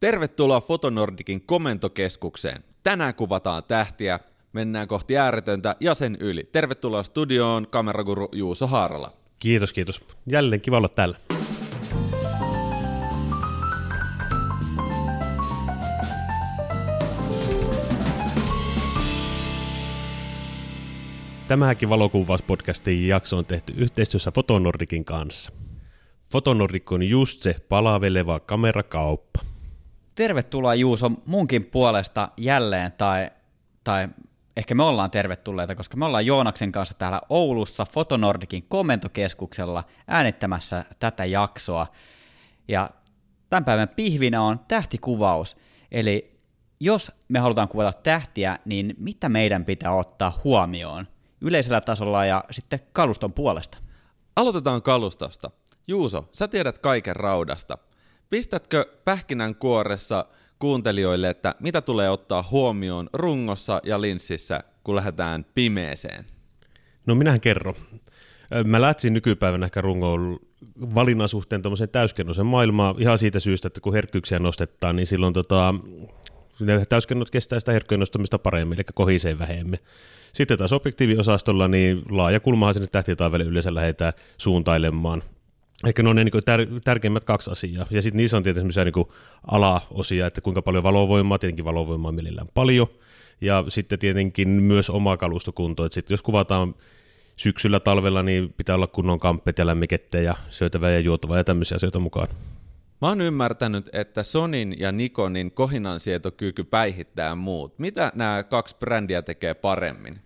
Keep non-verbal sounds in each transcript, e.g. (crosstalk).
Tervetuloa Fotonordikin komentokeskukseen. Tänään kuvataan tähtiä, mennään kohti ääretöntä ja sen yli. Tervetuloa studioon kameraguru Juuso Haarala. Kiitos, kiitos. Jälleen kiva olla täällä. Tämähänkin valokuvauspodcastin jakso on tehty yhteistyössä Fotonordikin kanssa. Fotonordik on just se palaveleva kamerakauppa. Tervetuloa Juuso munkin puolesta jälleen, tai, tai ehkä me ollaan tervetulleita, koska me ollaan Joonaksen kanssa täällä Oulussa Fotonordikin komentokeskuksella äänittämässä tätä jaksoa. Ja tämän päivän pihvinä on tähtikuvaus, eli jos me halutaan kuvata tähtiä, niin mitä meidän pitää ottaa huomioon yleisellä tasolla ja sitten kaluston puolesta? Aloitetaan kalustosta. Juuso, sä tiedät kaiken raudasta. Pistätkö pähkinän kuoressa kuuntelijoille, että mitä tulee ottaa huomioon rungossa ja linssissä, kun lähdetään pimeeseen? No minähän kerron. Mä lähtisin nykypäivänä ehkä rungoon valinnan suhteen tämmöiseen täyskennosen maailmaan ihan siitä syystä, että kun herkkyyksiä nostetaan, niin silloin tota, täyskennot kestää sitä herkkyjen nostamista paremmin, eli kohisee vähemmän. Sitten taas objektiiviosastolla, niin laaja kulmahan sinne tähtitaivalle yleensä lähdetään suuntailemaan. Ehkä ne on ne niin tär- tärkeimmät kaksi asiaa. Ja sitten niissä on tietysti niin alaosia, että kuinka paljon valovoimaa, tietenkin valovoimaa millään paljon. Ja sitten tietenkin myös oma kalustokunto. Että sitten jos kuvataan syksyllä, talvella, niin pitää olla kunnon kamppet ja lämmikettä ja syötävää ja juotavaa ja tämmöisiä asioita mukaan. Mä oon ymmärtänyt, että Sonin ja Nikonin kohinansietokyky päihittää muut. Mitä nämä kaksi brändiä tekee paremmin?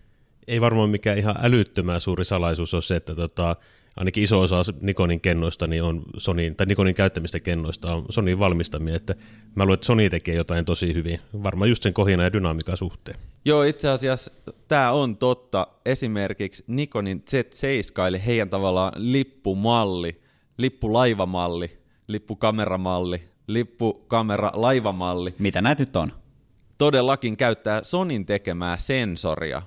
Ei varmaan mikään ihan älyttömän suuri salaisuus ole se, että tota, ainakin iso osa Nikonin kennoista niin on Sonin, tai Nikonin käyttämistä kennoista on Sonin valmistamia, että mä luulen, että Sony tekee jotain tosi hyvin, varmaan just sen kohina ja dynamiikan suhteen. Joo, itse asiassa tämä on totta. Esimerkiksi Nikonin Z7, eli heidän tavallaan lippumalli, lippulaivamalli, lippukameramalli, lippukamera-laivamalli. Mitä näitä nyt on? Todellakin käyttää Sonin tekemää sensoria.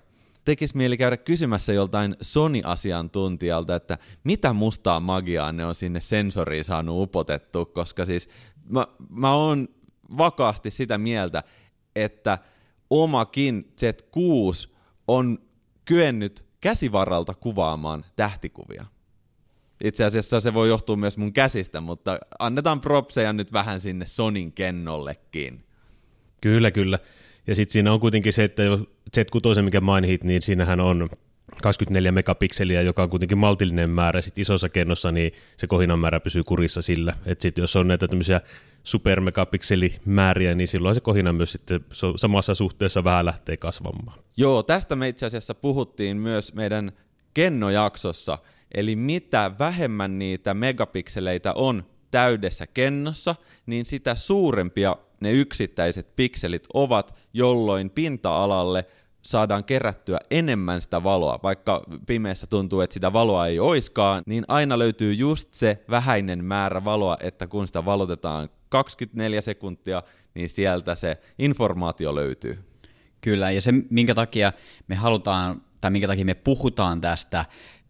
Tekis mieli käydä kysymässä joltain Sony-asiantuntijalta, että mitä mustaa magiaa ne on sinne sensoriin saanut upotettu, koska siis mä, mä oon vakaasti sitä mieltä, että omakin Z6 on kyennyt käsivaralta kuvaamaan tähtikuvia. Itse asiassa se voi johtua myös mun käsistä, mutta annetaan propseja nyt vähän sinne Sonin kennollekin. Kyllä, kyllä. Ja sitten siinä on kuitenkin se, että jos Z6, mikä mainit, niin siinähän on 24 megapikseliä, joka on kuitenkin maltillinen määrä. Sitten isossa kennossa niin se kohinan määrä pysyy kurissa sillä. Että sitten jos on näitä tämmöisiä supermegapikseli-määriä, niin silloin se kohina myös sitten samassa suhteessa vähän lähtee kasvamaan. Joo, tästä me itse asiassa puhuttiin myös meidän kennojaksossa, Eli mitä vähemmän niitä megapikseleitä on täydessä kennossa, niin sitä suurempia ne yksittäiset pikselit ovat, jolloin pinta-alalle saadaan kerättyä enemmän sitä valoa. Vaikka pimeässä tuntuu, että sitä valoa ei oiskaan, niin aina löytyy just se vähäinen määrä valoa, että kun sitä valotetaan 24 sekuntia, niin sieltä se informaatio löytyy. Kyllä, ja se minkä takia me halutaan, tai minkä takia me puhutaan tästä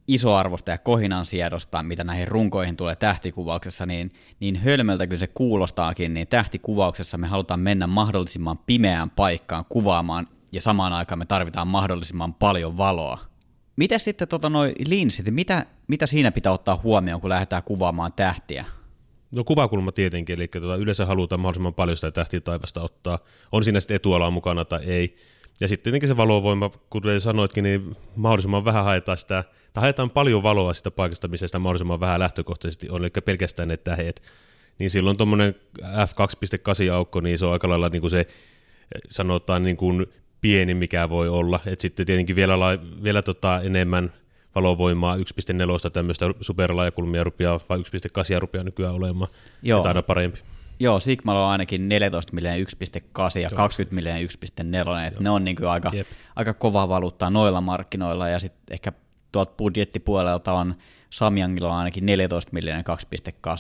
isoarvosta ja kohinan siedosta, mitä näihin runkoihin tulee tähtikuvauksessa, niin, niin hölmöltä kuin se kuulostaakin, niin tähtikuvauksessa me halutaan mennä mahdollisimman pimeään paikkaan kuvaamaan, ja samaan aikaan me tarvitaan mahdollisimman paljon valoa. Miten sitten tota, noi linssit, mitä, mitä siinä pitää ottaa huomioon, kun lähdetään kuvaamaan tähtiä? No kuvakulma tietenkin, eli tuota, yleensä halutaan mahdollisimman paljon sitä tähtiä taivasta ottaa. On siinä sitten etualaa mukana tai ei. Ja sitten tietenkin se valovoima, kuten sanoitkin, niin mahdollisimman vähän haetaan sitä, tai haetaan paljon valoa sitä paikasta, missä sitä mahdollisimman vähän lähtökohtaisesti on, eli pelkästään ne tähet. Niin silloin tuommoinen f2.8 aukko, niin se on aika lailla niin kuin se, sanotaan niin kuin pieni, mikä voi olla. Et sitten tietenkin vielä, vielä tota enemmän valovoimaa 1.4 tämmöistä superlaajakulmia rupeaa, vai 1.8 rupeaa nykyään olemaan, Joo. aina parempi. Joo, Sigma on ainakin 14 miljoonaa 1.8 ja Joo. 20 miljoonaa 1.4, että ne on niin kuin aika, aika kova valuuttaa noilla markkinoilla, ja sitten ehkä tuolta budjettipuolelta on Samyangilla on ainakin 14 miljoonaa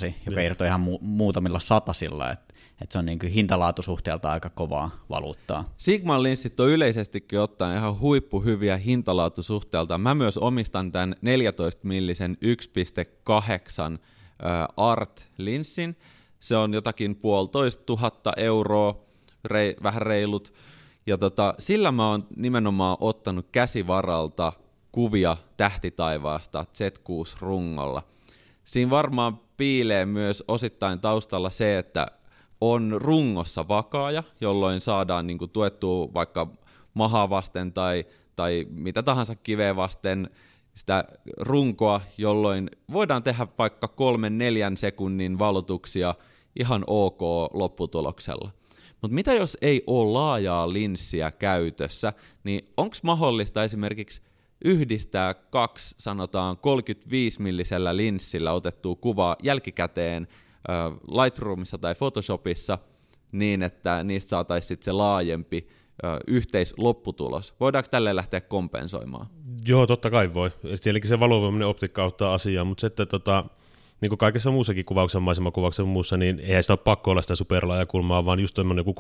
2.8, joka irtoi ihan mu- muutamilla satasilla, että et se on niin hintalaatusuhteelta aika kovaa valuuttaa. Sigman linssit on yleisestikin ottaen ihan huippuhyviä hintalaatusuhteelta. Mä myös omistan tämän 14 millisen 1.8 Art-linssin, se on jotakin puolitoista tuhatta euroa, rei, vähän reilut, ja tota, sillä mä oon nimenomaan ottanut käsivaralta kuvia tähtitaivaasta Z6-rungolla. Siinä varmaan piilee myös osittain taustalla se, että on rungossa vakaaja, jolloin saadaan niin kuin, tuettua vaikka mahaa vasten tai, tai mitä tahansa kiveä vasten sitä runkoa, jolloin voidaan tehdä vaikka kolmen neljän sekunnin valotuksia ihan ok lopputuloksella. Mutta mitä jos ei ole laajaa linssiä käytössä, niin onko mahdollista esimerkiksi yhdistää kaksi, sanotaan 35 millisellä linssillä otettua kuvaa jälkikäteen Lightroomissa tai Photoshopissa niin, että niistä saataisiin se laajempi yhteislopputulos. Voidaanko tälle lähteä kompensoimaan? Joo, totta kai voi. Sielläkin se valovoimainen optiikka auttaa asiaa, mutta sitten tota, niin kuin kaikessa muussakin kuvauksen, maisemakuvauksen muussa, niin eihän sitä ole pakko olla sitä superlaajakulmaa, vaan just tämmöinen joku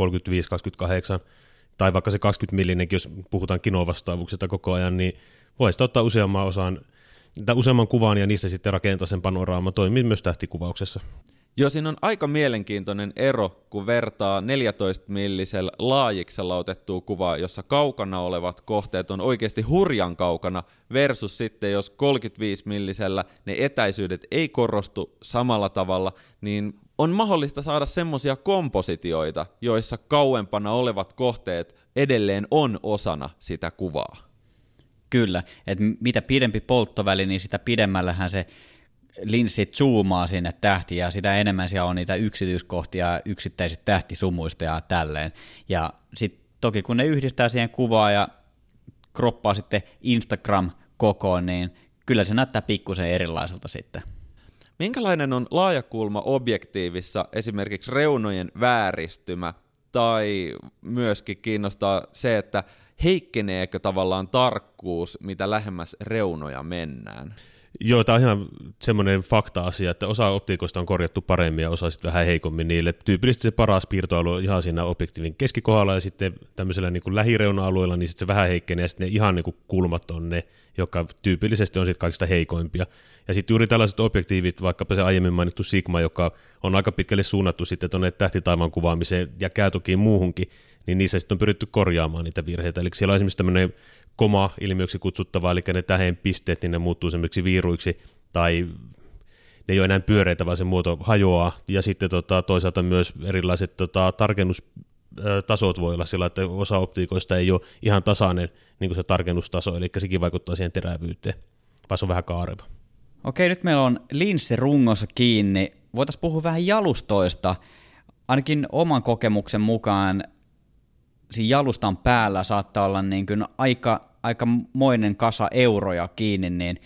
35-28 tai vaikka se 20 millinenkin, jos puhutaan kinovastaavuuksista koko ajan, niin voi sitä ottaa useamman osaan, tai useamman kuvan ja niistä sitten rakentaa sen panoraama. Toimii myös tähtikuvauksessa. Joo, siinä on aika mielenkiintoinen ero, kun vertaa 14 millisellä laajiksella otettua kuvaa, jossa kaukana olevat kohteet on oikeasti hurjan kaukana, versus sitten jos 35 millisellä ne etäisyydet ei korostu samalla tavalla, niin on mahdollista saada semmoisia kompositioita, joissa kauempana olevat kohteet edelleen on osana sitä kuvaa. Kyllä, että mitä pidempi polttoväli, niin sitä pidemmällähän se linssit zoomaa sinne tähtiin ja sitä enemmän siellä on niitä yksityiskohtia yksittäisistä tähtisumuista ja tälleen. Ja sitten toki kun ne yhdistää siihen kuvaan ja kroppaa sitten Instagram kokoon, niin kyllä se näyttää pikkusen erilaiselta sitten. Minkälainen on laajakulma objektiivissa esimerkiksi reunojen vääristymä tai myöskin kiinnostaa se, että heikkeneekö tavallaan tarkkuus, mitä lähemmäs reunoja mennään? Joo, tämä on ihan semmoinen fakta-asia, että osa optiikoista on korjattu paremmin ja osa sitten vähän heikommin niille. Tyypillisesti se paras piirtoalue on ihan siinä objektiivin keskikohdalla ja sitten tämmöisellä niin lähireuna-alueella, niin sitten se vähän heikkenee ja sitten ne ihan niin kuin kulmat on ne, jotka tyypillisesti on sitten kaikista heikoimpia. Ja sitten juuri tällaiset objektiivit, vaikkapa se aiemmin mainittu Sigma, joka on aika pitkälle suunnattu sitten tuonne tähtitaivaan kuvaamiseen ja käy toki muuhunkin, niin niissä sitten on pyritty korjaamaan niitä virheitä. Eli siellä on esimerkiksi tämmöinen koma-ilmiöksi kutsuttava, eli ne tähden pisteet, niin ne muuttuu semmoiksi viiruiksi, tai ne ei ole enää pyöreitä, vaan se muoto hajoaa, ja sitten tota, toisaalta myös erilaiset tota, tarkennustasot voi olla sillä, että osa optiikoista ei ole ihan tasainen niin kuin se tarkennustaso, eli sekin vaikuttaa siihen terävyyteen, vaan se on vähän kaareva. Okei, nyt meillä on linssi rungossa kiinni. Voitaisiin puhua vähän jalustoista. Ainakin oman kokemuksen mukaan siinä jalustan päällä saattaa olla niin kuin aika, aika moinen kasa euroja kiinni, niin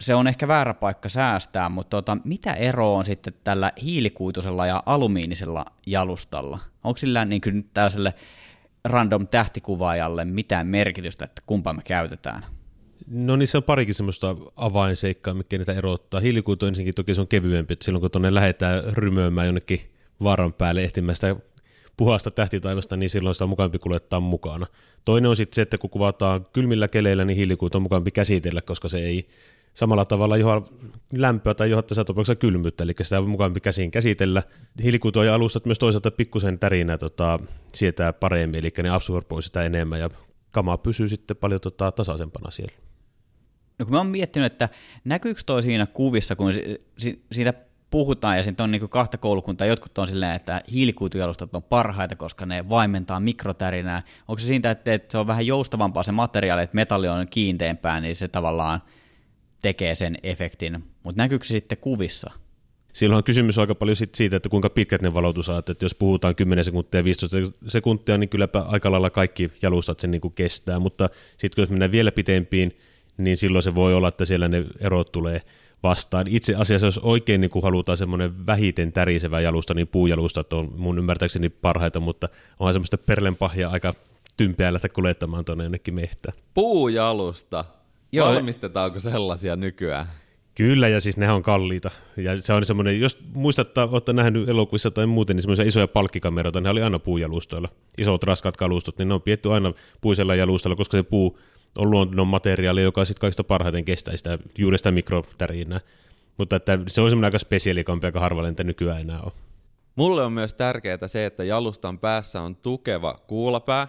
se on ehkä väärä paikka säästää, mutta tota, mitä ero on sitten tällä hiilikuitusella ja alumiinisella jalustalla? Onko sillä niin kuin tällaiselle random tähtikuvaajalle mitään merkitystä, että kumpaa me käytetään? No niissä on parikin semmoista avainseikkaa, mikä niitä erottaa. Hiilikuitu ensinnäkin toki se on kevyempi, että silloin kun tuonne lähdetään rymöimään jonnekin vaaran päälle ehtimään sitä puhasta tähtitaivasta, niin silloin sitä on mukavampi kuljettaa mukana. Toinen on sitten se, että kun kuvataan kylmillä keleillä, niin hiilikuitu on mukavampi käsitellä, koska se ei samalla tavalla joha lämpöä tai johtaa tässä tapauksessa kylmyyttä, eli sitä on mukavampi käsiin käsitellä. Hiilikuitu ja alustat myös toisaalta pikkusen tärinä tota, sietää paremmin, eli ne absorboi sitä enemmän ja kama pysyy sitten paljon tota, tasaisempana siellä. No kun mä oon miettinyt, että näkyykö toi siinä kuvissa, kun siitä puhutaan, ja sitten on niin kahta koulukuntaa, jotkut on silleen, että hiilikuitujalustat on parhaita, koska ne vaimentaa mikrotärinää. Onko se siitä, että, että se on vähän joustavampaa se materiaali, että metalli on kiinteämpää, niin se tavallaan tekee sen efektin, mutta näkyykö se sitten kuvissa? Silloin on kysymys aika paljon siitä, että kuinka pitkät ne valotusajat, että jos puhutaan 10 sekuntia, 15 sekuntia, niin kylläpä aika lailla kaikki jalustat sen niin kuin kestää, mutta sitten jos mennään vielä pitempiin, niin silloin se voi olla, että siellä ne erot tulee vastaan. Itse asiassa, jos oikein niin kuin halutaan semmoinen vähiten tärisevä jalusta, niin puujalustat on mun ymmärtääkseni parhaita, mutta onhan semmoista perlenpahja aika tympeä lähteä kuljettamaan tuonne jonnekin mehtään. Puujalusta? Joo. Valmistetaanko sellaisia nykyään? Kyllä, ja siis nehän on kalliita. Ja se on semmoinen, jos muistattaa, olette nähnyt elokuvissa tai muuten, niin semmoisia isoja palkkikameroita, ne oli aina puujalustoilla. Isot raskaat kalustot, niin ne on pietty aina puisella jalustalla, koska se puu on luonnon materiaali, joka sitten kaikista parhaiten kestää sitä, juuri sitä mikrotärinää. Mutta että se on semmoinen aika spesiaalikampi, aika harvalle nykyään enää on. Mulle on myös tärkeää se, että jalustan päässä on tukeva kuulapää,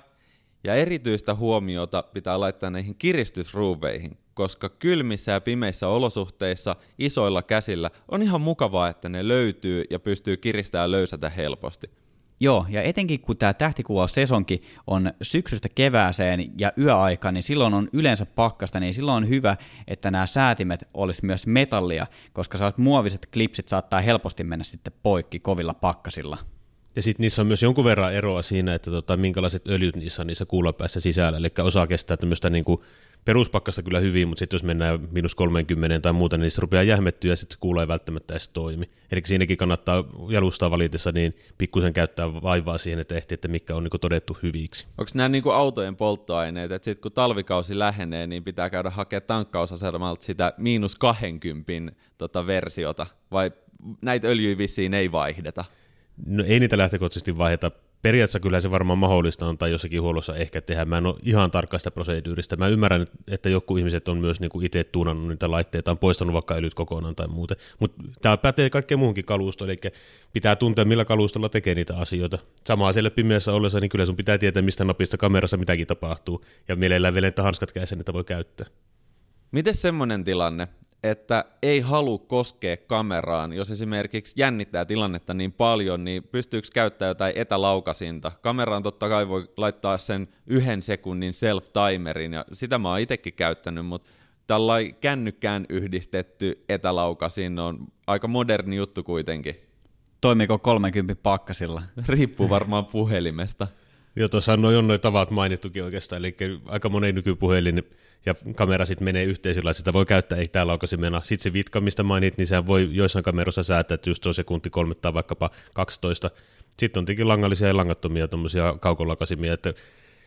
ja erityistä huomiota pitää laittaa näihin kiristysruuveihin, koska kylmissä ja pimeissä olosuhteissa isoilla käsillä on ihan mukavaa, että ne löytyy ja pystyy kiristämään löysätä helposti. Joo, ja etenkin kun tämä tähtikuvaus-sesonki on syksystä kevääseen ja yöaika, niin silloin on yleensä pakkasta, niin silloin on hyvä, että nämä säätimet olisi myös metallia, koska sellaiset muoviset klipsit saattaa helposti mennä sitten poikki kovilla pakkasilla. Ja sitten niissä on myös jonkun verran eroa siinä, että tota, minkälaiset öljyt niissä on niissä kuulapäissä sisällä. Eli osa kestää tämmöistä niin kuin peruspakkasta kyllä hyvin, mutta sitten jos mennään miinus 30 tai muuta, niin se rupeaa jähmettyä ja sitten se kuulee välttämättä edes toimi. Eli siinäkin kannattaa jalustaa valitessa niin pikkusen käyttää vaivaa siihen, että ehtii, että mikä on niin todettu hyviksi. Onko nämä niin kuin autojen polttoaineet, että sitten kun talvikausi lähenee, niin pitää käydä hakemaan tankkausasemalta sitä miinus 20 tota versiota, vai näitä öljyjä vissiin ei vaihdeta? No ei niitä lähtökohtaisesti vaiheta. Periaatteessa kyllä se varmaan mahdollista on tai jossakin huollossa ehkä tehdä. Mä en ole ihan tarkkaista proseduurista. Mä ymmärrän, että joku ihmiset on myös niinku itse tuunannut niitä laitteita, on poistanut vaikka öljyt kokonaan tai muuten. Mutta tämä pätee kaikkeen muuhunkin kalustoon, eli pitää tuntea, millä kalustolla tekee niitä asioita. Samaa siellä pimeässä ollessa, niin kyllä sun pitää tietää, mistä napista kamerassa mitäkin tapahtuu, ja mielellään vielä, että hanskat kädessä niitä voi käyttää. Miten semmoinen tilanne, että ei halua koskea kameraan. Jos esimerkiksi jännittää tilannetta niin paljon, niin pystyykö käyttämään jotain etälaukasinta? Kameraan totta kai voi laittaa sen yhden sekunnin self-timerin, ja sitä mä oon itsekin käyttänyt, mutta tällainen kännykkään yhdistetty etälaukasin on aika moderni juttu kuitenkin. Toimiko 30 pakkasilla? (laughs) Riippuu varmaan puhelimesta. Joo, tuossa on noin tavat mainittukin oikeastaan, eli aika moni nykypuhelin ja kamera sitten menee yhteen sillä sitä voi käyttää ei täällä mennä. Sitten se vitka, mistä mainit, niin sehän voi joissain kameroissa säätää, että just on sekunti kolme tai vaikkapa 12. Sitten on tietenkin langallisia ja langattomia tuommoisia kaukolakasimia, että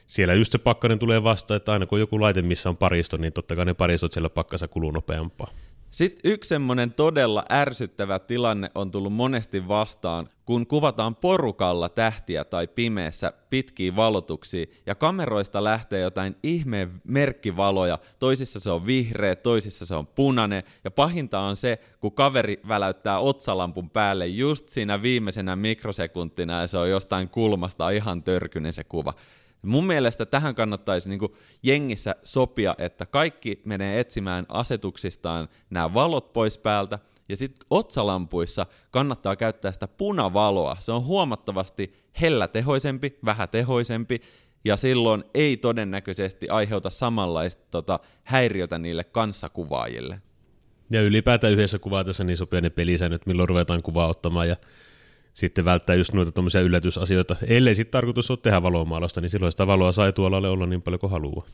siellä just se pakkanen tulee vasta, että aina kun on joku laite, missä on paristo, niin totta kai ne paristot siellä pakkassa kuluu nopeampaa. Sitten yksi semmoinen todella ärsyttävä tilanne on tullut monesti vastaan, kun kuvataan porukalla tähtiä tai pimeässä pitkiä valotuksia, ja kameroista lähtee jotain ihmeen merkkivaloja, toisissa se on vihreä, toisissa se on punainen, ja pahinta on se, kun kaveri väläyttää otsalampun päälle just siinä viimeisenä mikrosekuntina, ja se on jostain kulmasta ihan törkynen se kuva. Mun mielestä tähän kannattaisi niin jengissä sopia, että kaikki menee etsimään asetuksistaan nämä valot pois päältä, ja sitten otsalampuissa kannattaa käyttää sitä punavaloa. Se on huomattavasti hellätehoisempi, vähätehoisempi, ja silloin ei todennäköisesti aiheuta samanlaista tota, häiriötä niille kanssakuvaajille. Ja ylipäätään yhdessä kuvatessa niin sopii ne pelisäännöt, milloin ruvetaan kuvaa ottamaan, ja sitten välttää just noita tuommoisia yllätysasioita. Ellei sitten tarkoitus ole tehdä valomaalasta, niin silloin sitä valoa sai tuolla olla niin paljon kuin haluaa.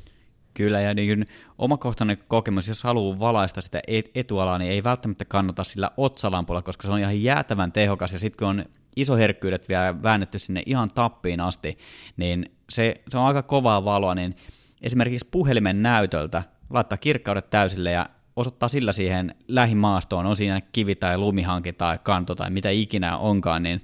Kyllä, ja niin omakohtainen kokemus, jos haluaa valaista sitä etualaa, niin ei välttämättä kannata sillä otsalampulla, koska se on ihan jäätävän tehokas, ja sitten kun on iso herkkyydet vielä väännetty sinne ihan tappiin asti, niin se, se on aika kovaa valoa, niin esimerkiksi puhelimen näytöltä laittaa kirkkaudet täysille ja osoittaa sillä siihen lähimaastoon, on siinä kivi tai lumihanki tai kanto tai mitä ikinä onkaan, niin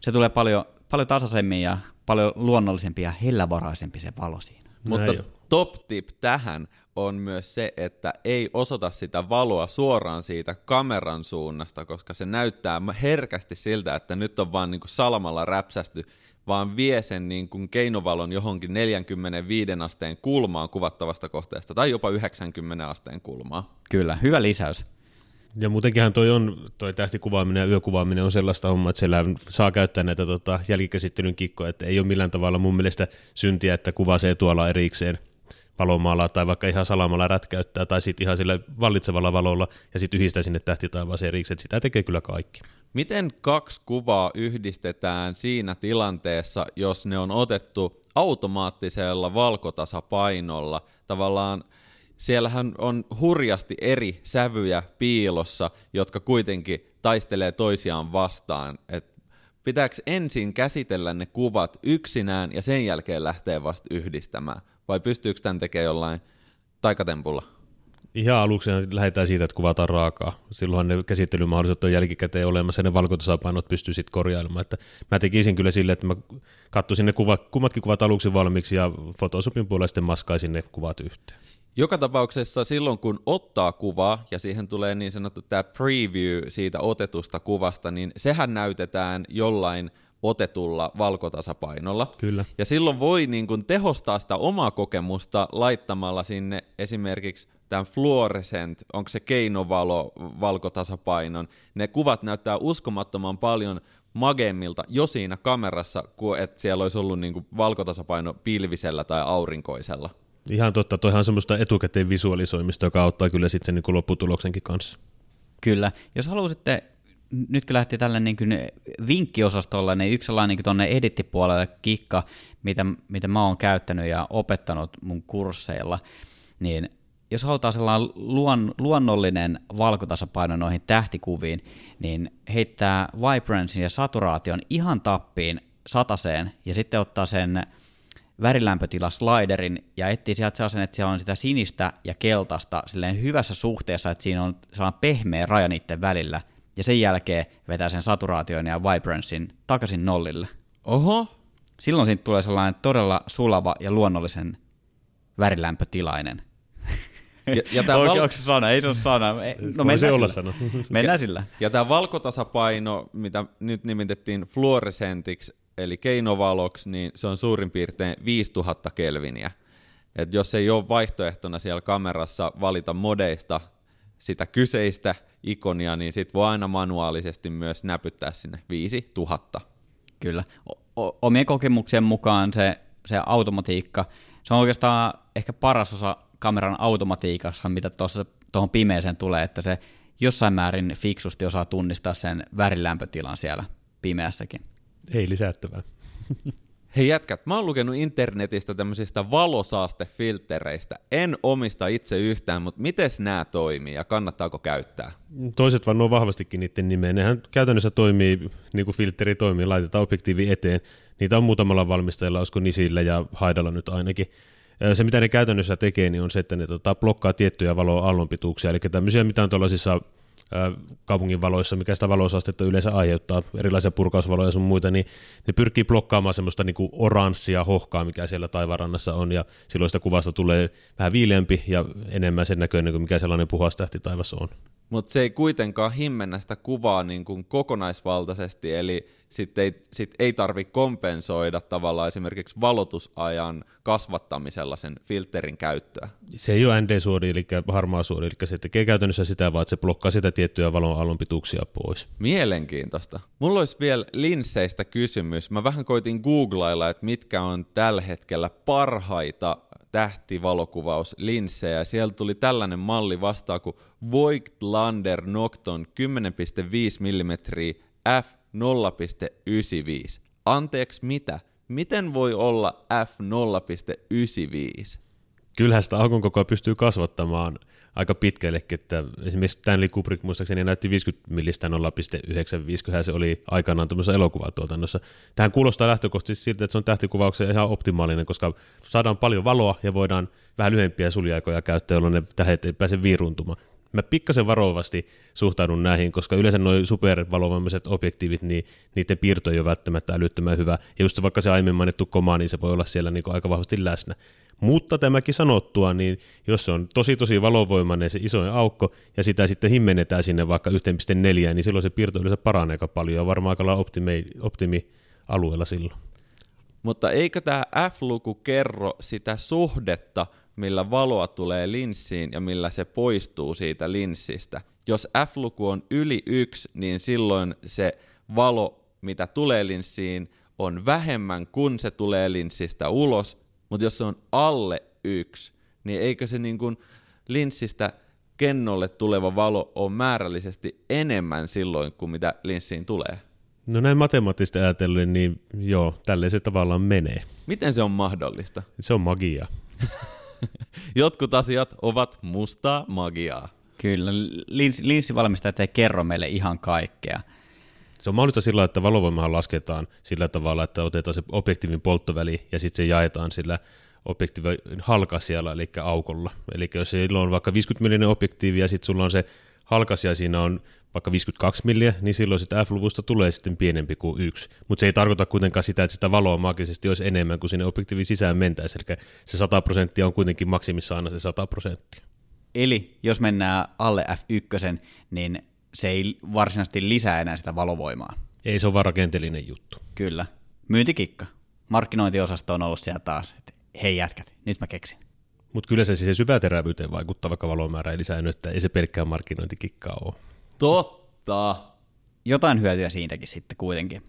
se tulee paljon, paljon tasaisemmin ja paljon luonnollisempi ja hellävaraisempi se valo siinä. Mutta top tip tähän on myös se, että ei osoita sitä valoa suoraan siitä kameran suunnasta, koska se näyttää herkästi siltä, että nyt on vaan niin kuin salamalla räpsästy vaan vie sen niin kuin keinovalon johonkin 45 asteen kulmaan kuvattavasta kohteesta, tai jopa 90 asteen kulmaan. Kyllä, hyvä lisäys. Ja muutenkinhan toi on, toi tähtikuvaaminen ja yökuvaaminen on sellaista hommaa, että siellä saa käyttää näitä tota, jälkikäsittelyn kikkoja, että ei ole millään tavalla mun mielestä syntiä, että kuvasee tuolla erikseen valomaalla tai vaikka ihan salamalla rätkäyttää tai sitten ihan sillä vallitsevalla valolla ja sitten yhdistää sinne tähtitaivaaseen erikseen, että sitä tekee kyllä kaikki. Miten kaksi kuvaa yhdistetään siinä tilanteessa, jos ne on otettu automaattisella valkotasapainolla? Tavallaan siellähän on hurjasti eri sävyjä piilossa, jotka kuitenkin taistelee toisiaan vastaan. Et pitääkö ensin käsitellä ne kuvat yksinään ja sen jälkeen lähteä vasta yhdistämään? Vai pystyykö tämän tekemään jollain taikatempulla? Ihan aluksi lähdetään siitä, että kuvataan raakaa. Silloinhan ne käsittelymahdollisuudet on jälkikäteen olemassa ja ne valkotasapainot pystyy sitten korjailemaan. Että mä tekisin kyllä sille, että mä katsoisin ne kuva, kummatkin kuvat aluksi valmiiksi ja Photoshopin puolella sitten maskaisin ne kuvat yhteen. Joka tapauksessa silloin, kun ottaa kuvaa ja siihen tulee niin sanottu tämä preview siitä otetusta kuvasta, niin sehän näytetään jollain otetulla valkotasapainolla. Kyllä. Ja silloin voi niin kuin tehostaa sitä omaa kokemusta laittamalla sinne esimerkiksi tämän fluorescent, onko se keinovalo valkotasapainon. Ne kuvat näyttää uskomattoman paljon magemmilta jo siinä kamerassa, kuin että siellä olisi ollut niin kuin valkotasapaino pilvisellä tai aurinkoisella. Ihan totta, toihan on semmoista etukäteen visualisoimista, joka auttaa kyllä sitten sen niin lopputuloksenkin kanssa. Kyllä. Jos haluaisitte, nyt kun lähti tälle niin kuin vinkkiosastolla, niin yksi sellainen niin tuonne edittipuolelle kikka, mitä, mitä mä oon käyttänyt ja opettanut mun kursseilla, niin jos halutaan sellainen luon, luonnollinen valkotasapaino noihin tähtikuviin, niin heittää vibrancein ja saturaation ihan tappiin sataseen ja sitten ottaa sen värilämpötila sliderin ja etsii sieltä sellaisen, että siellä on sitä sinistä ja keltaista silleen hyvässä suhteessa, että siinä on sellainen pehmeä raja niiden välillä ja sen jälkeen vetää sen saturaation ja vibrancein takaisin nollille. Oho, Silloin siitä tulee sellainen todella sulava ja luonnollisen värilämpötilainen. Ja, ja tämä (laughs) val- onko se sana? Ei se ole sana. Ei- No mennään se sillä. olla sana. (laughs) Mennään sillä. ja tämä valkotasapaino, mitä nyt nimitettiin fluorescentiksi, eli keinovaloksi, niin se on suurin piirtein 5000 kelviniä. Et jos ei ole vaihtoehtona siellä kamerassa valita modeista sitä kyseistä ikonia, niin sit voi aina manuaalisesti myös näpyttää sinne 5000. Kyllä. O- o- omien kokemuksien mukaan se, se automatiikka, se on oikeastaan ehkä paras osa kameran automatiikassa, mitä tuossa tuohon pimeeseen tulee, että se jossain määrin fiksusti osaa tunnistaa sen värilämpötilan siellä pimeässäkin. Ei lisättävää. (laughs) Hei jätkät, mä oon lukenut internetistä tämmöisistä valosaastefiltereistä. En omista itse yhtään, mutta miten nämä toimii ja kannattaako käyttää? Toiset vaan nuo vahvastikin niiden nimeen. Nehän käytännössä toimii, niin kuin filteri toimii, laitetaan objektiivi eteen. Niitä on muutamalla valmistajalla, olisiko Nisillä ja Haidalla nyt ainakin. Se, mitä ne käytännössä tekee, niin on se, että ne tota, blokkaa tiettyjä valoaallonpituuksia, eli tämmöisiä, mitä on tuollaisissa kaupungin valoissa, mikä sitä valosaastetta yleensä aiheuttaa, erilaisia purkausvaloja ja sun muita, niin ne pyrkii blokkaamaan semmoista niinku oranssia hohkaa, mikä siellä taivaanrannassa on, ja silloin sitä kuvasta tulee vähän viileämpi ja enemmän sen näköinen kuin mikä sellainen puhas tähti taivassa on. Mutta se ei kuitenkaan himmennä sitä kuvaa niin kuin kokonaisvaltaisesti, eli sitten ei, sit ei tarvi kompensoida tavallaan esimerkiksi valotusajan kasvattamisella sen filterin käyttöä. Se ei ole ND-suori, eli harmaa suori, eli se tekee käytännössä sitä vaan, että se blokkaa sitä tiettyjä valon aallonpituuksia pois. Mielenkiintoista. Mulla olisi vielä linsseistä kysymys. Mä vähän koitin googlailla, että mitkä on tällä hetkellä parhaita tähtivalokuvauslinssejä. Siellä tuli tällainen malli vastaan kuin Voigtlander Nocton 10.5 mm f 0.95. Anteeksi mitä? Miten voi olla f 0.95? Kyllähän sitä aukonkokoa pystyy kasvattamaan aika pitkällekin, että esimerkiksi Stanley Kubrick muistaakseni näytti 50 millistä 0,95, kyllähän se oli aikanaan tämmöisessä elokuvatuotannossa. Tähän kuulostaa lähtökohtaisesti siltä, että se on tähtikuvauksen ihan optimaalinen, koska saadaan paljon valoa ja voidaan vähän lyhyempiä suliaikoja käyttää, jolloin ne tähet ei pääse viiruntumaan. Mä pikkasen varovasti suhtaudun näihin, koska yleensä nuo supervalovoimaiset objektiivit, niin niiden piirto ei ole välttämättä älyttömän hyvä. Ja just vaikka se aiemmin mainittu koma, niin se voi olla siellä niin aika vahvasti läsnä. Mutta tämäkin sanottua, niin jos se on tosi tosi valovoimainen se isoin aukko, ja sitä sitten himmennetään sinne vaikka 1.4, niin silloin se piirto yleensä paranee aika paljon, ja varmaan aika optimi, optimialueella silloin. Mutta eikö tämä F-luku kerro sitä suhdetta, millä valoa tulee linssiin ja millä se poistuu siitä linssistä? Jos F-luku on yli yksi, niin silloin se valo, mitä tulee linssiin, on vähemmän kuin se tulee linssistä ulos, mutta jos se on alle yksi, niin eikö se niin kuin linssistä kennolle tuleva valo ole määrällisesti enemmän silloin kuin mitä linssiin tulee? No näin matemaattisesti ajatellen, niin joo, tälleen se tavallaan menee. Miten se on mahdollista? Se on magia. (laughs) (laughs) Jotkut asiat ovat mustaa magiaa. Kyllä, lins, linssivalmistajat ei kerro meille ihan kaikkea. Se on mahdollista sillä, että valovoimahan lasketaan sillä tavalla, että otetaan se objektiivin polttoväli ja sitten se jaetaan sillä objektiivin halkasijalla, eli aukolla. Eli jos sillä on vaikka 50 mm objektiivi ja sitten sulla on se halkasia siinä on vaikka 52 milliä, niin silloin sitä F-luvusta tulee sitten pienempi kuin yksi. Mutta se ei tarkoita kuitenkaan sitä, että sitä valoa maagisesti olisi enemmän kuin sinne objektiivin sisään mentäisi. Eli se 100 prosenttia on kuitenkin maksimissa aina se 100 prosenttia. Eli jos mennään alle F1, niin se ei varsinaisesti lisää enää sitä valovoimaa. Ei se ole vaan rakenteellinen juttu. Kyllä. Myyntikikka. Markkinointiosasto on ollut siellä taas, että hei jätkät, nyt mä keksin. Mutta kyllä se siihen syväterävyyteen vaikuttaa, vaikka valomäärä ei lisää että ei se pelkkään markkinointikikkaa ole. Totta. Jotain hyötyä siitäkin sitten kuitenkin.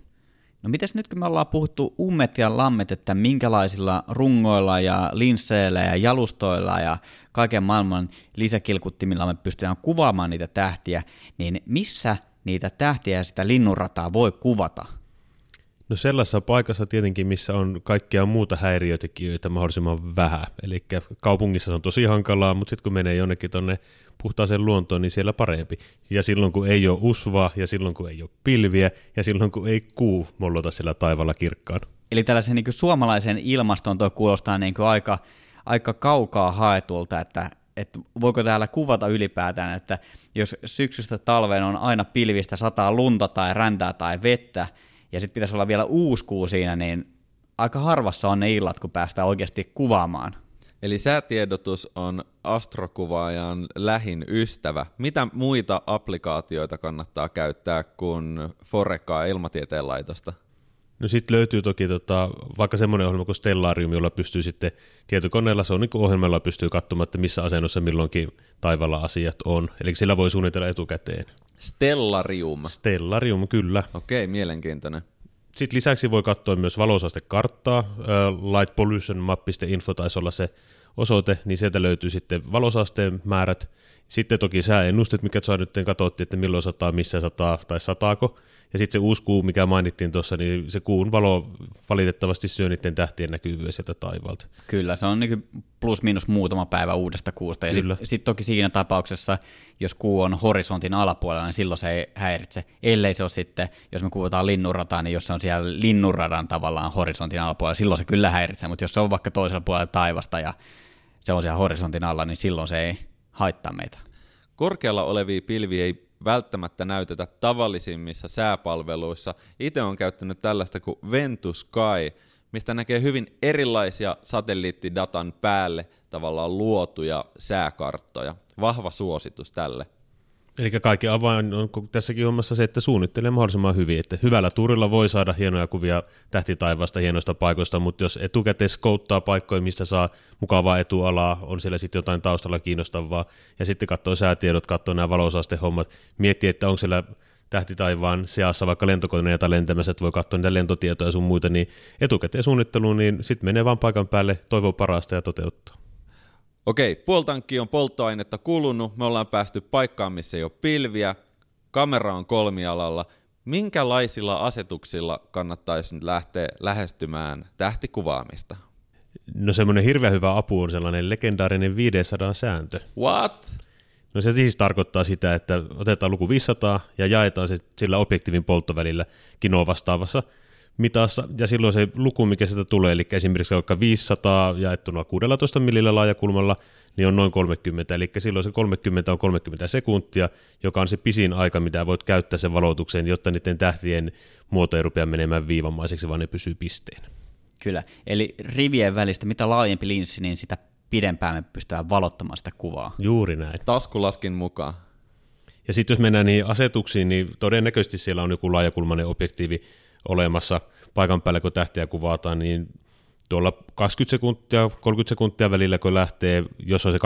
No mites nyt kun me ollaan puhuttu ummet ja lammet, että minkälaisilla rungoilla ja linsseillä ja jalustoilla ja kaiken maailman lisäkilkuttimilla me pystytään kuvaamaan niitä tähtiä, niin missä niitä tähtiä ja sitä linnunrataa voi kuvata? No sellaisessa paikassa tietenkin, missä on kaikkia muuta häiriötekijöitä mahdollisimman vähän. Eli kaupungissa se on tosi hankalaa, mutta sitten kun menee jonnekin tuonne puhtaaseen luontoon, niin siellä parempi. Ja silloin kun ei ole usvaa, ja silloin kun ei ole pilviä, ja silloin kun ei kuu mollota sillä taivalla kirkkaan. Eli tällaisen niin suomalaisen ilmaston tuo kuulostaa niin aika, aika kaukaa haetulta, että, että voiko täällä kuvata ylipäätään, että jos syksystä talveen on aina pilvistä sataa lunta tai räntää tai vettä, ja sitten pitäisi olla vielä uusi kuu siinä, niin aika harvassa on ne illat, kun päästään oikeasti kuvaamaan. Eli säätiedotus on astrokuvaajan lähin ystävä. Mitä muita applikaatioita kannattaa käyttää kuin Forekaa ilmatieteen laitosta? No sitten löytyy toki tota, vaikka semmoinen ohjelma kuin Stellarium, jolla pystyy sitten tietokoneella, se on niin ohjelmalla pystyy katsomaan, että missä asennossa milloinkin taivalla asiat on. Eli sillä voi suunnitella etukäteen. Stellarium. Stellarium, kyllä. Okei, mielenkiintoinen. Sitten lisäksi voi katsoa myös valosastekarttaa. Lightpollutionmap.info taisi olla se osoite, niin sieltä löytyy sitten valosasteen määrät. Sitten toki sääennustet, mikä saa nyt katsottiin, että milloin sataa, missä sataa tai sataako. Ja sitten se uusi kuu, mikä mainittiin tuossa, niin se kuun valo valitettavasti syö niiden tähtien näkyvyys sieltä taivaalta. Kyllä, se on niin plus minus muutama päivä uudesta kuusta. Ja sitten sit toki siinä tapauksessa, jos kuu on horisontin alapuolella, niin silloin se ei häiritse. Ellei se ole sitten, jos me kuvataan linnunrataa, niin jos se on siellä linnunradan tavallaan horisontin alapuolella, silloin se kyllä häiritsee. Mutta jos se on vaikka toisella puolella taivasta ja se on siellä horisontin alla, niin silloin se ei haittaa meitä. Korkealla olevia pilviä ei välttämättä näytetä tavallisimmissa sääpalveluissa. Itse on käyttänyt tällaista kuin Ventusky, mistä näkee hyvin erilaisia satelliittidatan päälle tavallaan luotuja sääkarttoja. Vahva suositus tälle. Eli kaikki avain on tässäkin hommassa se, että suunnittelee mahdollisimman hyvin, että hyvällä turilla voi saada hienoja kuvia tähtitaivaasta hienoista paikoista, mutta jos etukäteen skouttaa paikkoja, mistä saa mukavaa etualaa, on siellä sitten jotain taustalla kiinnostavaa, ja sitten katsoo säätiedot, katsoo nämä valosastehommat, miettii, että onko siellä tähtitaivaan seassa vaikka lentokoneita lentämässä, että voi katsoa niitä lentotietoja ja sun muita, niin etukäteen suunnitteluun, niin sitten menee vaan paikan päälle, toivoo parasta ja toteuttaa. Okei, puoltankki on polttoainetta kulunut, me ollaan päästy paikkaan, missä ei ole pilviä, kamera on kolmialalla. Minkälaisilla asetuksilla kannattaisi nyt lähteä lähestymään tähtikuvaamista? No semmoinen hirveän hyvä apu on sellainen legendaarinen 500 sääntö. What? No se siis tarkoittaa sitä, että otetaan luku 500 ja jaetaan se sillä objektiivin polttovälillä kinoa vastaavassa mitassa, ja silloin se luku, mikä sitä tulee, eli esimerkiksi vaikka 500 jaettuna 16 millillä laajakulmalla, niin on noin 30, eli silloin se 30 on 30 sekuntia, joka on se pisin aika, mitä voit käyttää sen valotukseen, jotta niiden tähtien muoto ei rupea menemään viivamaiseksi, vaan ne pysyy pisteen. Kyllä, eli rivien välistä, mitä laajempi linssi, niin sitä pidempään me pystytään valottamaan sitä kuvaa. Juuri näin. Taskulaskin mukaan. Ja sitten jos mennään niihin asetuksiin, niin todennäköisesti siellä on joku laajakulmainen objektiivi, olemassa paikan päällä, kun tähtiä kuvataan, niin tuolla 20 sekuntia, 30 sekuntia välillä, kun lähtee, jos on se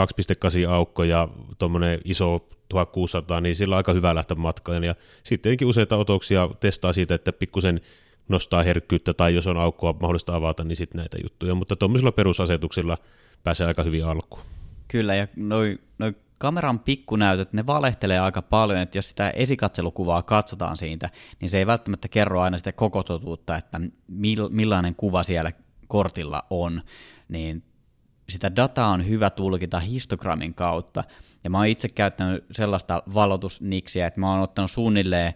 2.8 aukko ja tuommoinen iso 1600, niin sillä on aika hyvä lähteä matkaan. Ja sittenkin useita otoksia testaa siitä, että pikkusen nostaa herkkyyttä tai jos on aukkoa mahdollista avata, niin sitten näitä juttuja. Mutta tuommoisilla perusasetuksilla pääsee aika hyvin alkuun. Kyllä, ja noin noi kameran pikkunäytöt, ne valehtelee aika paljon, että jos sitä esikatselukuvaa katsotaan siitä, niin se ei välttämättä kerro aina sitä koko totuutta, että millainen kuva siellä kortilla on, niin sitä dataa on hyvä tulkita histogrammin kautta, ja mä oon itse käyttänyt sellaista valotusniksiä, että mä oon ottanut suunnilleen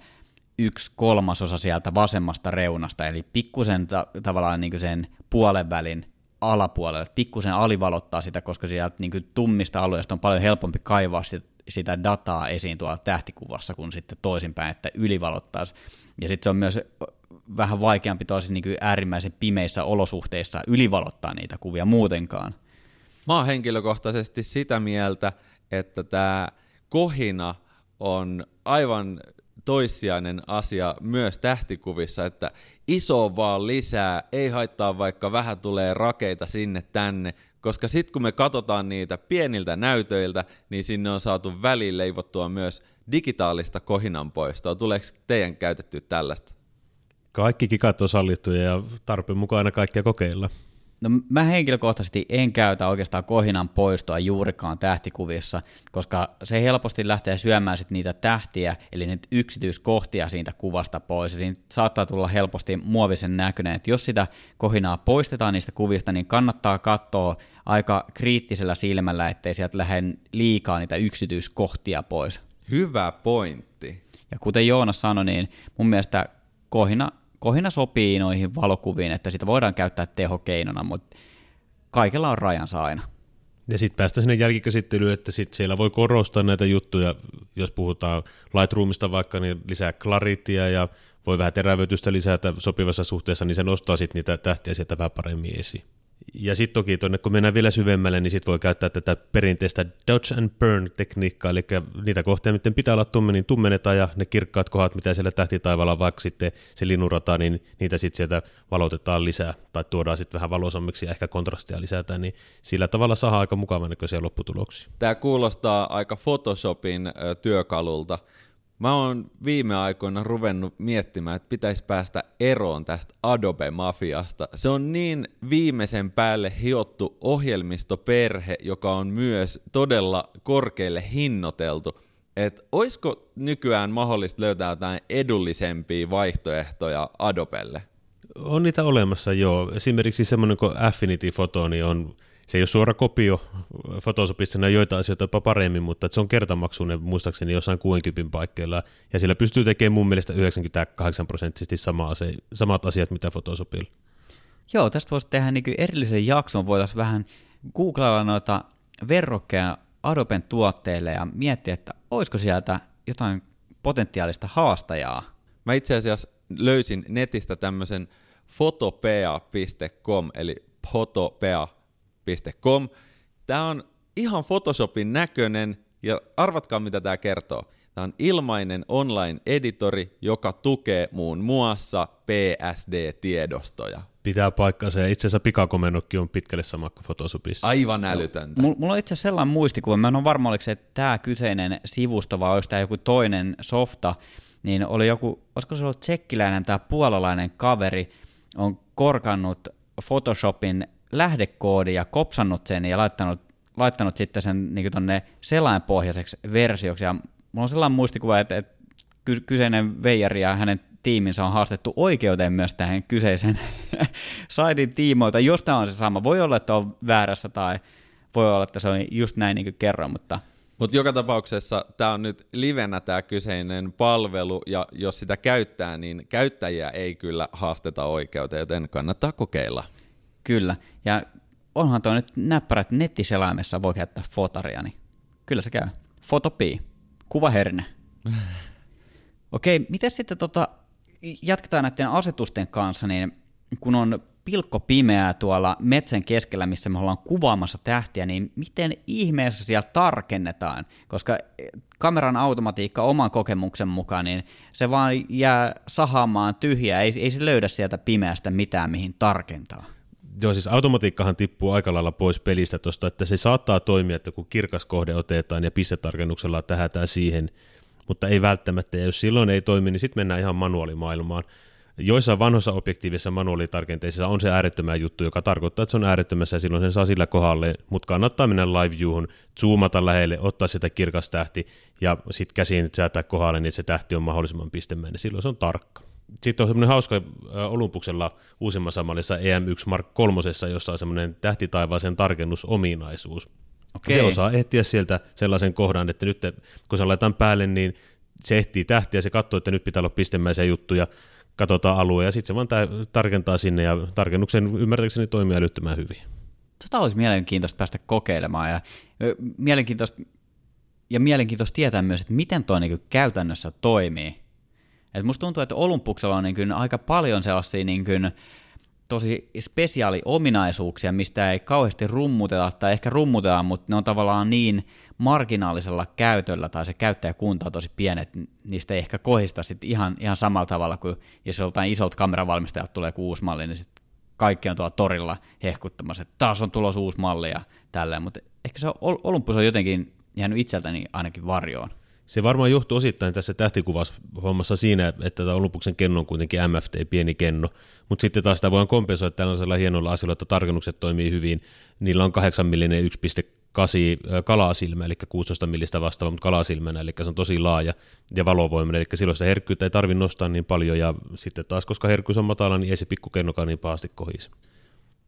yksi kolmasosa sieltä vasemmasta reunasta, eli pikkusen ta- tavallaan niin sen puolen välin alapuolelle, pikkusen alivalottaa sitä, koska sieltä niin kuin tummista alueista on paljon helpompi kaivaa sitä, sitä dataa esiin tuolla tähtikuvassa kuin sitten toisinpäin, että ylivalottaisi. Ja sitten se on myös vähän vaikeampi tosi niin äärimmäisen pimeissä olosuhteissa ylivalottaa niitä kuvia muutenkaan. Mä oon henkilökohtaisesti sitä mieltä, että tämä kohina on aivan toissijainen asia myös tähtikuvissa, että iso vaan lisää, ei haittaa vaikka vähän tulee rakeita sinne tänne, koska sitten kun me katsotaan niitä pieniltä näytöiltä, niin sinne on saatu väliin leivottua myös digitaalista kohinan poistoa. Tuleeko teidän käytetty tällaista? Kaikki kikat on sallittuja ja tarpeen mukaan aina kaikkia kokeilla. No mä henkilökohtaisesti en käytä oikeastaan kohinan poistoa juurikaan tähtikuvissa, koska se helposti lähtee syömään sit niitä tähtiä, eli niitä yksityiskohtia siitä kuvasta pois, ja saattaa tulla helposti muovisen näköinen, että jos sitä kohinaa poistetaan niistä kuvista, niin kannattaa katsoa aika kriittisellä silmällä, ettei sieltä lähde liikaa niitä yksityiskohtia pois. Hyvä pointti. Ja kuten Joonas sanoi, niin mun mielestä kohina kohina sopii noihin valokuviin, että sitä voidaan käyttää tehokeinona, mutta kaikella on rajansa aina. Ja sitten päästä sinne jälkikäsittelyyn, että sit siellä voi korostaa näitä juttuja, jos puhutaan Lightroomista vaikka, niin lisää claritya ja voi vähän terävöitystä lisätä sopivassa suhteessa, niin se nostaa sitten niitä tähtiä sieltä vähän paremmin esiin. Ja sitten toki tuonne, kun mennään vielä syvemmälle, niin sitten voi käyttää tätä perinteistä Dodge and Burn-tekniikkaa, eli niitä kohteita, miten pitää olla tumme, niin tummennetaan, ja ne kirkkaat kohdat, mitä siellä tähtitaivaalla vaikka sitten se linnurata, niin niitä sitten sieltä valotetaan lisää, tai tuodaan sitten vähän valosammiksi ja ehkä kontrastia lisätään, niin sillä tavalla saa aika mukavan näköisiä lopputuloksia. Tämä kuulostaa aika Photoshopin työkalulta, Mä oon viime aikoina ruvennut miettimään, että pitäisi päästä eroon tästä Adobe-mafiasta. Se on niin viimeisen päälle hiottu ohjelmistoperhe, joka on myös todella korkealle hinnoiteltu. Että olisiko nykyään mahdollista löytää jotain edullisempia vaihtoehtoja Adobelle? On niitä olemassa, joo. Esimerkiksi semmoinen kuin Affinity Photo niin on se ei ole suora kopio Photoshopissa joita asioita jopa paremmin, mutta se on kertamaksuinen muistaakseni jossain 60 paikkeilla, ja sillä pystyy tekemään mun mielestä 98 prosenttisesti sama ase, samat asiat, mitä Photoshopilla. Joo, tästä voisi tehdä niin erillisen jakson, voitaisiin vähän googlailla noita verrokkeja Adoben tuotteille ja miettiä, että olisiko sieltä jotain potentiaalista haastajaa. Mä itse asiassa löysin netistä tämmöisen photopea.com, eli photopea Photoshop.com. Tämä on ihan Photoshopin näköinen, ja arvatkaa mitä tämä kertoo. Tämä on ilmainen online-editori, joka tukee muun muassa PSD-tiedostoja. Pitää paikkansa, ja itse asiassa pikakomennokki on pitkälle sama kuin Photoshopissa. Aivan älytöntä. Mulla on itse asiassa sellainen muistikuva, mä en ole varma, oliko se tämä kyseinen sivusto, vai olisi tämä joku toinen softa, niin oli joku, olisiko se ollut tsekkiläinen tai puolalainen kaveri, on korkannut Photoshopin lähdekoodi ja kopsannut sen ja laittanut, laittanut sitten sen niin tonne selainpohjaiseksi versioksi. Ja mulla on sellainen muistikuva, että, että kyseinen veijari ja hänen tiiminsä on haastettu oikeuteen myös tähän kyseisen (laughs) saitin tiimoilta. Jos tämä on se sama, voi olla, että on väärässä tai voi olla, että se on just näin niin kuin mutta... Mutta joka tapauksessa tämä on nyt livenä tämä kyseinen palvelu, ja jos sitä käyttää, niin käyttäjiä ei kyllä haasteta oikeuteen, joten kannattaa kokeilla. Kyllä, ja onhan tuo nyt näppärä, että nettiselaimessa voi käyttää fotaria, niin kyllä se käy. Fotopi, kuvaherne. (laughs) Okei, miten sitten tota, jatketaan näiden asetusten kanssa, niin kun on pilkko pimeää tuolla metsän keskellä, missä me ollaan kuvaamassa tähtiä, niin miten ihmeessä siellä tarkennetaan? Koska kameran automatiikka oman kokemuksen mukaan, niin se vaan jää sahaamaan tyhjää, ei, ei se löydä sieltä pimeästä mitään, mihin tarkentaa. Joo, siis automatiikkahan tippuu aika lailla pois pelistä tuosta, että se saattaa toimia, että kun kirkas kohde otetaan ja pistetarkennuksella tähätään siihen, mutta ei välttämättä, ja jos silloin ei toimi, niin sitten mennään ihan manuaalimaailmaan. Joissain vanhoissa objektiivisissa manuaalitarkenteissa on se äärettömän juttu, joka tarkoittaa, että se on äärettömässä ja silloin sen saa sillä kohdalle, mutta kannattaa mennä live viewhun, zoomata lähelle, ottaa sitä kirkas tähti ja sitten käsiin säätää kohdalle, niin että se tähti on mahdollisimman pistemäinen, silloin se on tarkka. Sitten on semmoinen hauska Olympuksella uusimmassa mallissa EM1 Mark 3, jossa on semmoinen tähtitaivaaseen tarkennusominaisuus. Okay. Se osaa ehtiä sieltä sellaisen kohdan, että nyt kun se laitetaan päälle, niin se ehtii tähtiä, se katsoo, että nyt pitää olla pistemäisiä juttuja, katsotaan alue ja sitten se vaan tä- tarkentaa sinne ja tarkennuksen ymmärtääkseni toimii älyttömän hyvin. Tota olisi mielenkiintoista päästä kokeilemaan ja mielenkiintoista, ja mielenkiintoista tietää myös, että miten tuo niin käytännössä toimii. Et musta tuntuu, että Olympuksella on niin kuin aika paljon sellaisia niin kuin tosi spesiaali ominaisuuksia, mistä ei kauheasti rummuteta, tai ehkä rummutetaan, mutta ne on tavallaan niin marginaalisella käytöllä, tai se käyttäjäkunta on tosi pieni, että niistä ei ehkä kohista sit ihan, ihan samalla tavalla kuin jos joltain isolta kameravalmistajat tulee uusi malli, niin sit kaikki on tuolla torilla hehkuttamassa, että taas on tulossa uusi malli ja tälleen, mutta ehkä se Olympus on jotenkin jäänyt itseltäni ainakin varjoon. Se varmaan johtuu osittain tässä tähtikuvashommassa siinä, että tämä Olympuksen kenno on kuitenkin MFT, pieni kenno, mutta sitten taas sitä voidaan kompensoida tällaisella hienolla asialla, että tarkennukset toimii hyvin. Niillä on 8 millinen 1.8 kalasilmä, eli 16 millistä vastaava, mutta kalasilmänä, eli se on tosi laaja ja valovoimainen, eli silloin sitä herkkyyttä ei tarvitse nostaa niin paljon, ja sitten taas, koska herkkyys on matala, niin ei se pikkukennokaan niin pahasti kohisi.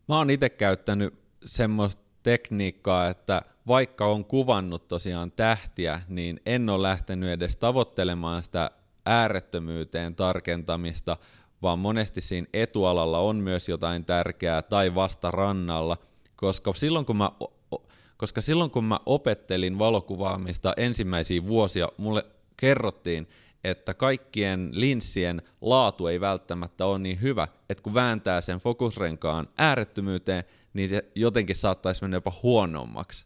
Mä oon itse käyttänyt semmoista tekniikkaa, että vaikka on kuvannut tosiaan tähtiä, niin en ole lähtenyt edes tavoittelemaan sitä äärettömyyteen tarkentamista, vaan monesti siinä etualalla on myös jotain tärkeää tai vasta rannalla, koska silloin kun mä, koska silloin kun mä opettelin valokuvaamista ensimmäisiä vuosia, mulle kerrottiin, että kaikkien linssien laatu ei välttämättä ole niin hyvä, että kun vääntää sen fokusrenkaan äärettömyyteen, niin se jotenkin saattaisi mennä jopa huonommaksi.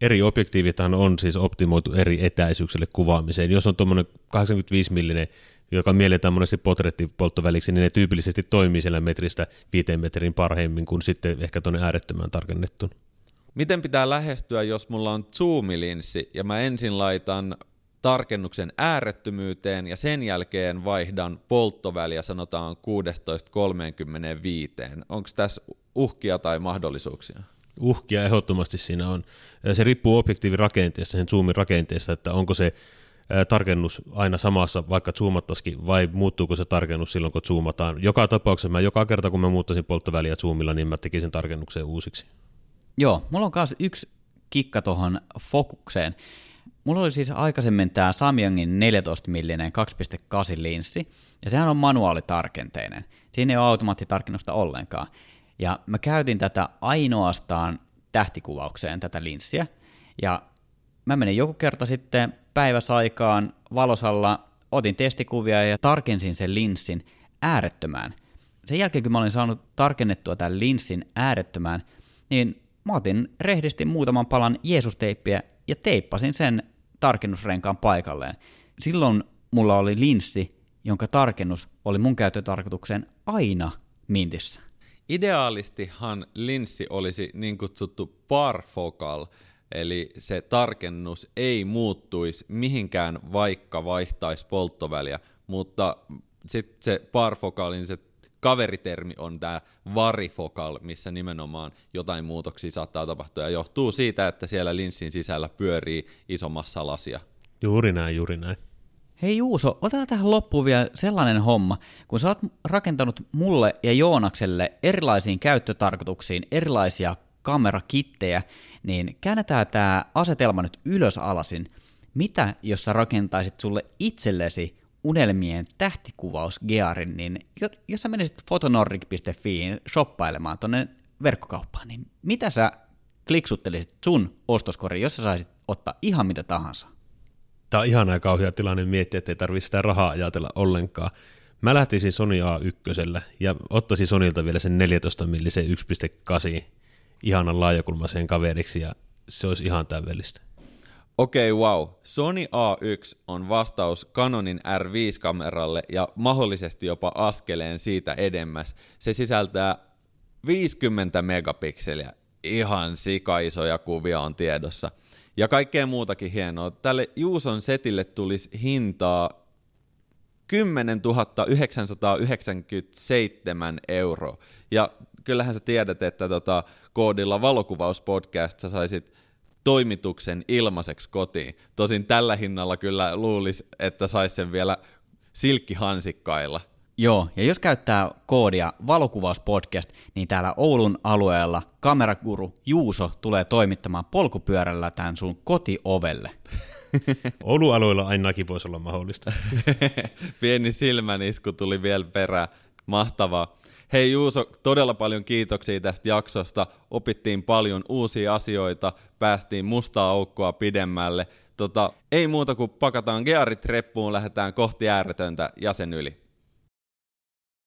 Eri objektiivithan on siis optimoitu eri etäisyyksille kuvaamiseen. Jos on tuommoinen 85 millinen, joka mielletään monesti potrettipolttoväliksi, niin ne tyypillisesti toimii siellä metristä viiteen metrin parhaimmin kuin sitten ehkä tuonne äärettömään tarkennettuun. Miten pitää lähestyä, jos mulla on zoomilinssi ja mä ensin laitan tarkennuksen äärettömyyteen ja sen jälkeen vaihdan polttoväliä sanotaan 16.35. Onko tässä uhkia tai mahdollisuuksia? Uhkia ehdottomasti siinä on. Se riippuu objektiivirakenteesta, sen zoomin rakenteesta, että onko se tarkennus aina samassa, vaikka zoomattaisikin, vai muuttuuko se tarkennus silloin, kun zoomataan. Joka tapauksessa mä joka kerta, kun mä muuttaisin polttoväliä zoomilla, niin mä tekisin tarkennuksen uusiksi. Joo, mulla on myös yksi kikka tuohon fokukseen. Mulla oli siis aikaisemmin tämä Samyangin 14 millinen 2.8 linssi, ja sehän on manuaalitarkenteinen. Siinä ei ole automaattitarkennusta ollenkaan. Ja mä käytin tätä ainoastaan tähtikuvaukseen, tätä linssiä, ja mä menin joku kerta sitten päiväsaikaan valosalla, otin testikuvia ja tarkensin sen linssin äärettömään. Sen jälkeen, kun mä olin saanut tarkennettua tämän linssin äärettömään, niin mä otin rehdisti muutaman palan Jeesusteippiä ja teippasin sen tarkennusrenkaan paikalleen. Silloin mulla oli linssi, jonka tarkennus oli mun käyttötarkoitukseen aina mintissä. Ideaalistihan linssi olisi niin kutsuttu parfocal, eli se tarkennus ei muuttuisi mihinkään vaikka vaihtaisi polttoväliä, mutta sitten se parfokalin se kaveritermi on tämä varifokal, missä nimenomaan jotain muutoksia saattaa tapahtua ja johtuu siitä, että siellä linssin sisällä pyörii iso massa lasia. Juuri näin, juuri näin. Hei Juuso, otetaan tähän loppuun vielä sellainen homma, kun sä oot rakentanut mulle ja Joonakselle erilaisiin käyttötarkoituksiin erilaisia kamerakittejä, niin käännetään tämä asetelma nyt ylös alasin. Mitä jos sä rakentaisit sulle itsellesi unelmien tähtikuvausgearin, niin jos sä menisit fotonordic.fiin shoppailemaan tonne verkkokauppaan, niin mitä sä kliksuttelisit sun ostoskoriin, jos sä saisit ottaa ihan mitä tahansa? Tämä on ihan kauhea tilanne miettiä, että ei tarvitse sitä rahaa ajatella ollenkaan. Mä lähtisin Sony A1 ja ottaisin Sonilta vielä sen 14 millisen 1.8 ihanan laajakulmaiseen kaveriksi ja se olisi ihan täydellistä. Okei, okay, wow. Sony A1 on vastaus Canonin R5-kameralle ja mahdollisesti jopa askeleen siitä edemmäs. Se sisältää 50 megapikseliä. Ihan sikaisoja kuvia on tiedossa. Ja kaikkea muutakin hienoa. Tälle Juuson setille tulisi hintaa 10 997 euroa. Ja kyllähän sä tiedät, että tota, koodilla valokuvauspodcast sä saisit toimituksen ilmaiseksi kotiin. Tosin tällä hinnalla kyllä luulisi, että saisi sen vielä silkkihansikkailla. Joo, ja jos käyttää koodia valokuvauspodcast, niin täällä Oulun alueella kameraguru Juuso tulee toimittamaan polkupyörällä tämän sun kotiovelle. (laughs) Olualueilla ainakin voisi olla mahdollista. (laughs) Pieni silmänisku tuli vielä perään. Mahtavaa. Hei Juuso, todella paljon kiitoksia tästä jaksosta. Opittiin paljon uusia asioita, päästiin mustaa aukkoa pidemmälle. Tota, ei muuta kuin pakataan gearit reppuun, lähdetään kohti ääretöntä jäsen yli.